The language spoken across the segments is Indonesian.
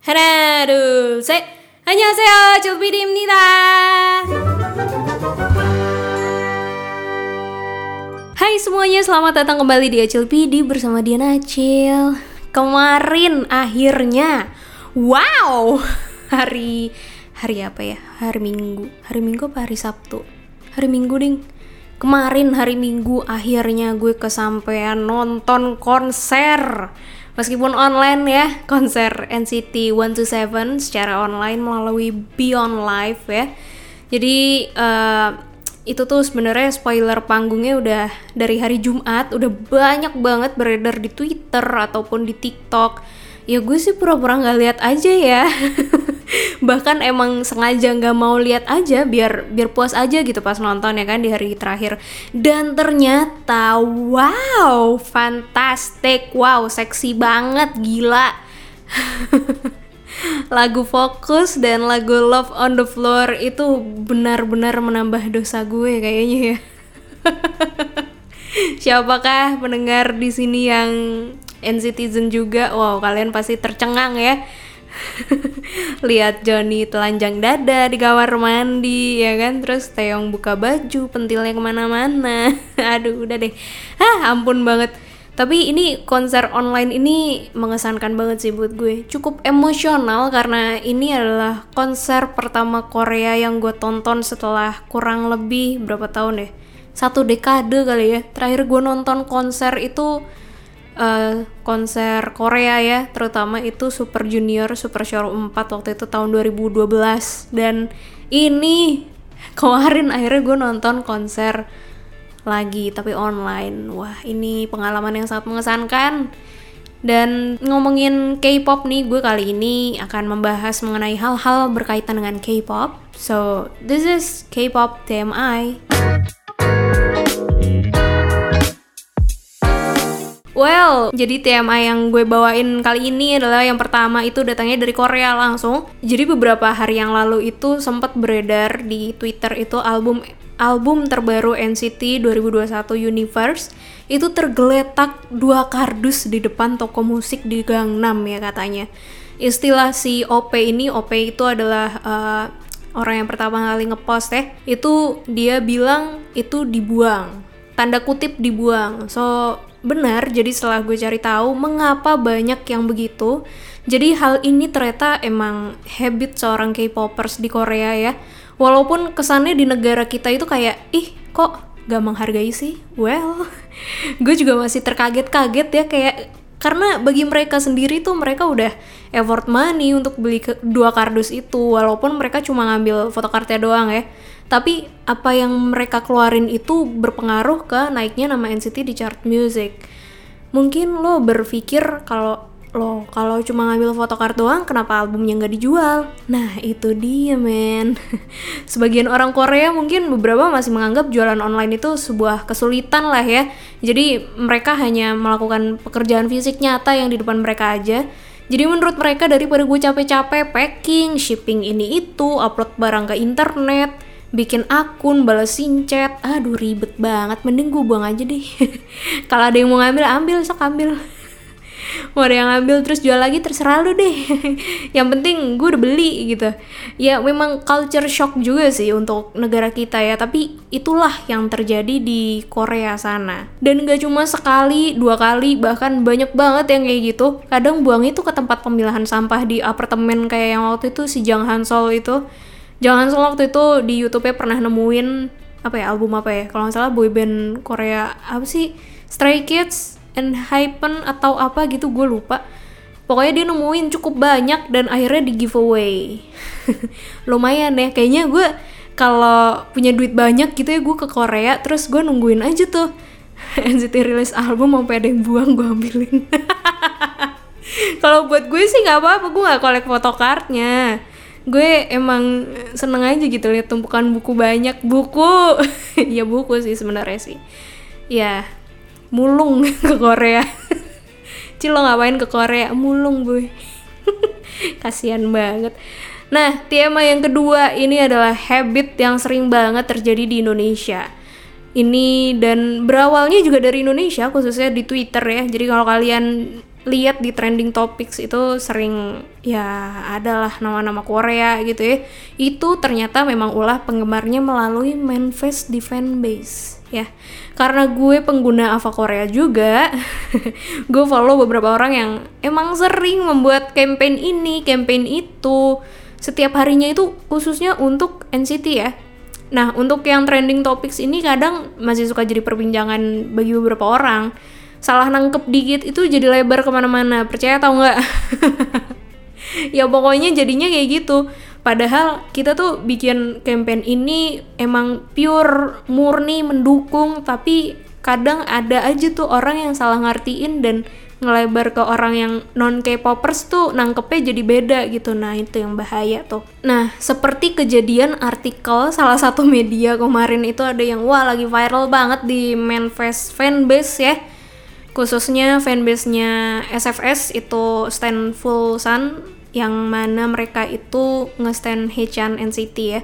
하나, 둘, 셋. 안녕하세요. 조비리입니다. Hai semuanya, selamat datang kembali di Acil PD bersama Diana Acil. Kemarin akhirnya, wow, hari hari apa ya? Hari Minggu. Hari Minggu apa hari Sabtu? Hari Minggu ding. Kemarin hari Minggu akhirnya gue kesampaian nonton konser Meskipun online ya, konser NCT 127 secara online melalui Beyond Live ya. Jadi uh, itu tuh sebenarnya spoiler panggungnya udah dari hari Jumat udah banyak banget beredar di Twitter ataupun di TikTok ya gue sih pura-pura nggak lihat aja ya bahkan emang sengaja nggak mau lihat aja biar biar puas aja gitu pas nonton ya kan di hari terakhir. Dan ternyata wow fantastic wow seksi banget gila. Lagu fokus dan lagu love on the floor itu benar-benar menambah dosa gue kayaknya ya. Siapakah pendengar di sini yang N-Citizen juga? Wow kalian pasti tercengang ya lihat Johnny telanjang dada di kamar mandi ya kan? Terus Taeyong buka baju pentilnya ke mana-mana. Aduh udah deh. Ah ampun banget. Tapi ini konser online ini mengesankan banget sih buat gue. Cukup emosional karena ini adalah konser pertama Korea yang gue tonton setelah kurang lebih berapa tahun deh satu dekade kali ya. Terakhir gue nonton konser itu uh, konser Korea ya terutama itu Super Junior Super Show 4 waktu itu tahun 2012 dan ini kemarin akhirnya gue nonton konser lagi tapi online. Wah ini pengalaman yang sangat mengesankan. Dan ngomongin K-pop nih gue kali ini akan membahas mengenai hal-hal berkaitan dengan K-pop. So this is K-pop TMI Well, jadi TMI yang gue bawain kali ini adalah yang pertama itu datangnya dari Korea langsung. Jadi beberapa hari yang lalu itu sempat beredar di Twitter itu album album terbaru NCT 2021 Universe itu tergeletak dua kardus di depan toko musik di Gangnam ya katanya. Istilah si OP ini, OP itu adalah uh, orang yang pertama kali ngepost ya. Itu dia bilang itu dibuang. Tanda kutip dibuang. So benar jadi setelah gue cari tahu mengapa banyak yang begitu jadi hal ini ternyata emang habit seorang K-popers di Korea ya. Walaupun kesannya di negara kita itu kayak ih kok gak menghargai sih? Well gue juga masih terkaget-kaget ya kayak karena bagi mereka sendiri tuh mereka udah effort money untuk beli ke, dua kardus itu walaupun mereka cuma ngambil fotokartnya doang ya. Tapi apa yang mereka keluarin itu berpengaruh ke naiknya nama NCT di chart music. Mungkin lo berpikir kalau lo kalau cuma ngambil fotokart doang kenapa albumnya nggak dijual? Nah itu dia men. Sebagian orang Korea mungkin beberapa masih menganggap jualan online itu sebuah kesulitan lah ya. Jadi mereka hanya melakukan pekerjaan fisik nyata yang di depan mereka aja. Jadi menurut mereka daripada gue capek-capek packing, shipping ini itu, upload barang ke internet, bikin akun, balesin chat, aduh ribet banget, mending gue buang aja deh. Kalau ada yang mau ngambil, ambil, sok ambil. Mau ada yang ngambil terus jual lagi terserah lu deh. yang penting gue udah beli gitu. Ya memang culture shock juga sih untuk negara kita ya, tapi itulah yang terjadi di Korea sana. Dan gak cuma sekali, dua kali, bahkan banyak banget yang kayak gitu. Kadang buang itu ke tempat pemilahan sampah di apartemen kayak yang waktu itu si Jang Hansol itu jangan salah waktu itu di YouTube-nya pernah nemuin apa ya album apa ya kalau nggak salah boyband Korea apa sih Stray Kids and Hypen atau apa gitu gue lupa. Pokoknya dia nemuin cukup banyak dan akhirnya di giveaway. Lumayan ya kayaknya gue kalau punya duit banyak gitu ya gue ke Korea terus gue nungguin aja tuh. NCT rilis album sampai ada yang buang gue ambilin. Kalau buat gue sih nggak apa-apa gue nggak kolek fotokartnya gue emang seneng aja gitu lihat tumpukan buku banyak. Buku! Ya buku sih sebenarnya sih. Ya mulung ke Korea. Cilo ngapain ke Korea? Mulung gue kasihan banget. Nah tema yang kedua ini adalah habit yang sering banget terjadi di Indonesia. Ini dan berawalnya juga dari Indonesia khususnya di Twitter ya. Jadi kalau kalian lihat di trending topics itu sering ya adalah nama-nama Korea gitu ya. Itu ternyata memang ulah penggemarnya melalui manifest di fanbase ya. Karena gue pengguna Ava Korea juga gue follow beberapa orang yang emang sering membuat campaign ini campaign itu. Setiap harinya itu khususnya untuk NCT ya. Nah untuk yang trending topics ini kadang masih suka jadi perbincangan bagi beberapa orang salah nangkep dikit itu jadi lebar ke mana-mana percaya tau nggak ya pokoknya jadinya kayak gitu padahal kita tuh bikin campaign ini emang pure murni mendukung tapi kadang ada aja tuh orang yang salah ngertiin dan ngelebar ke orang yang non K-popers tuh nangkepnya jadi beda gitu. Nah, itu yang bahaya tuh. Nah, seperti kejadian artikel salah satu media kemarin itu ada yang wah lagi viral banget di Manfest fanbase ya khususnya fanbase-nya SFS itu stand full sun yang mana mereka itu nge-stand Hechan NCT ya.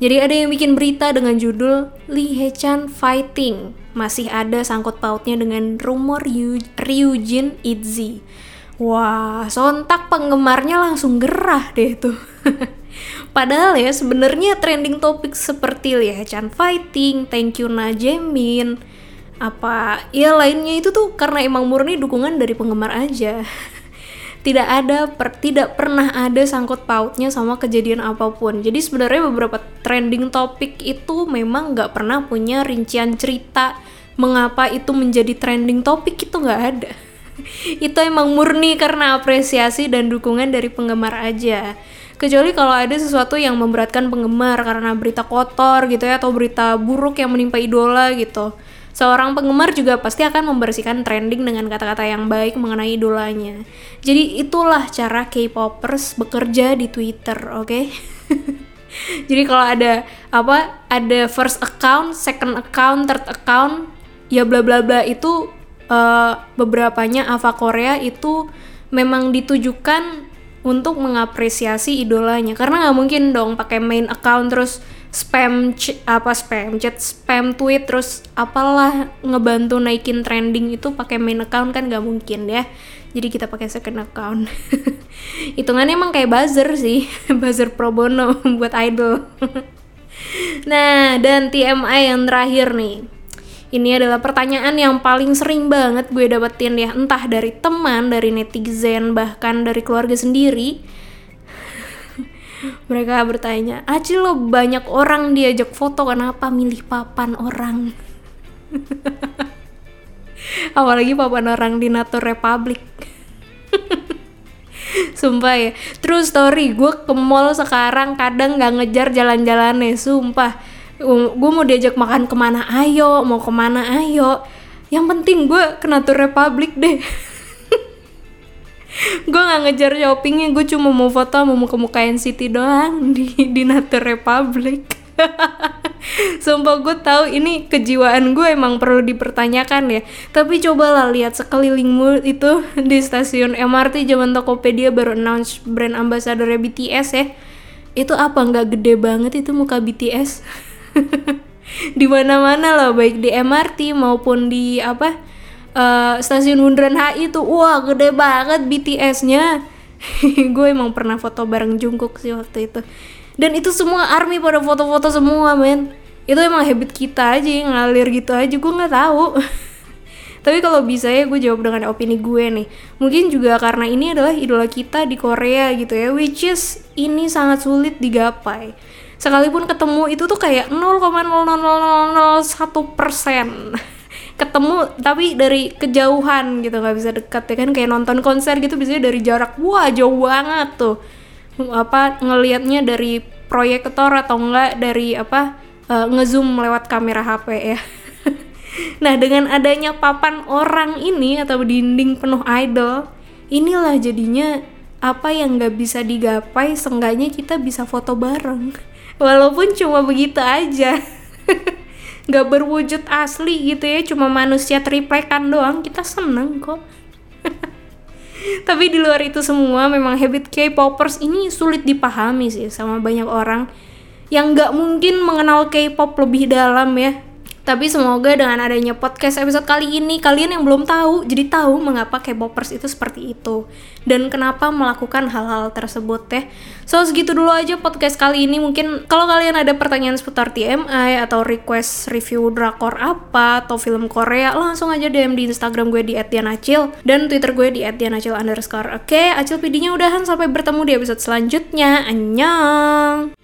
Jadi ada yang bikin berita dengan judul Lee Hechan Fighting. Masih ada sangkut pautnya dengan rumor Ryujin Itzy. Wah, sontak penggemarnya langsung gerah deh tuh. Padahal ya sebenarnya trending topik seperti Lee Hechan Fighting, Thank You Na Jamin, apa? Ya lainnya itu tuh karena emang murni dukungan dari penggemar aja. Tidak ada per, tidak pernah ada sangkut pautnya sama kejadian apa pun. Jadi sebenarnya beberapa trending topik itu memang nggak pernah punya rincian cerita mengapa itu menjadi trending topik itu nggak ada. Itu emang murni karena apresiasi dan dukungan dari penggemar aja. Kecuali kalau ada sesuatu yang memberatkan penggemar karena berita kotor gitu ya atau berita buruk yang menimpa idola gitu Seorang penggemar juga pasti akan membersihkan trending dengan kata-kata yang baik mengenai idolanya. Jadi itulah cara K-popers bekerja di Twitter, oke? Okay? Jadi kalau ada apa ada first account, second account, third account, ya bla bla bla itu uh, beberapanya Ava Korea itu memang ditujukan untuk mengapresiasi idolanya karena nggak mungkin dong pakai main account terus spam apa spam chat spam tweet terus apalah ngebantu naikin trending itu pakai main account kan nggak mungkin ya. Jadi kita pakai second account. Hitungannya emang kayak buzzer sih buzzer pro bono buat idol. Nah dan TMI yang terakhir nih. Ini adalah pertanyaan yang paling sering banget gue dapetin ya. Entah dari teman dari netizen bahkan dari keluarga sendiri mereka bertanya Aci lo banyak orang diajak foto kenapa milih papan orang? Apalagi papan orang di Nato Republic. Sumpah ya. True story gue ke mall sekarang kadang nggak ngejar jalan-jalannya sumpah. Gue mau diajak makan ke mana ayo. Mau ke mana ayo. Yang penting gue ke Nato Republic deh gue nggak ngejar shoppingnya gue cuma mau foto mau muka-mukain City doang di di Nature Republic. Sumpah gue tahu ini kejiwaan gue emang perlu dipertanyakan ya. Tapi cobalah lihat sekelilingmu itu di stasiun MRT zaman Tokopedia baru announce brand ambassador BTS ya. Itu apa? Nggak gede banget itu muka BTS di mana-mana lah baik di MRT maupun di apa uh, stasiun Bundaran HI tuh wah gede banget BTS-nya gue emang pernah foto bareng Jungkook sih waktu itu. Dan itu semua army pada foto-foto semua men. Itu emang habit kita aja ngalir gitu aja gue nggak tahu. Tapi kalau bisa ya gue jawab dengan opini gue nih. Mungkin juga karena ini adalah idola kita di Korea gitu ya which is ini sangat sulit digapai. Sekalipun ketemu itu tuh kayak 0,0001 persen ketemu tapi dari kejauhan gitu nggak bisa dekat ya kan? Kayak nonton konser gitu biasanya dari jarak. Wah jauh banget tuh. Apa ngelihatnya dari proyektor atau enggak dari apa uh, ngezoom lewat kamera HP ya. Nah dengan adanya papan orang ini atau dinding penuh idol inilah jadinya apa yang nggak bisa digapai seenggaknya kita bisa foto bareng. Walaupun cuma begitu aja nggak berwujud asli gitu ya cuma manusia triplekan doang kita seneng kok. Tapi di luar itu semua memang habit K-popers ini sulit dipahami sih sama banyak orang yang nggak mungkin mengenal K-pop lebih dalam ya Tapi semoga dengan adanya podcast episode kali ini kalian yang belum tahu jadi tahu mengapa K-popers itu seperti itu dan kenapa melakukan hal-hal tersebut ya. So segitu dulu aja podcast kali ini. Mungkin kalau kalian ada pertanyaan seputar TMI atau request review drakor apa atau film Korea langsung aja DM di Instagram gue di @dianacil dan Twitter gue di @dianacil underscore. Oke, Acil PD-nya udahan sampai bertemu di episode selanjutnya. Annyeong!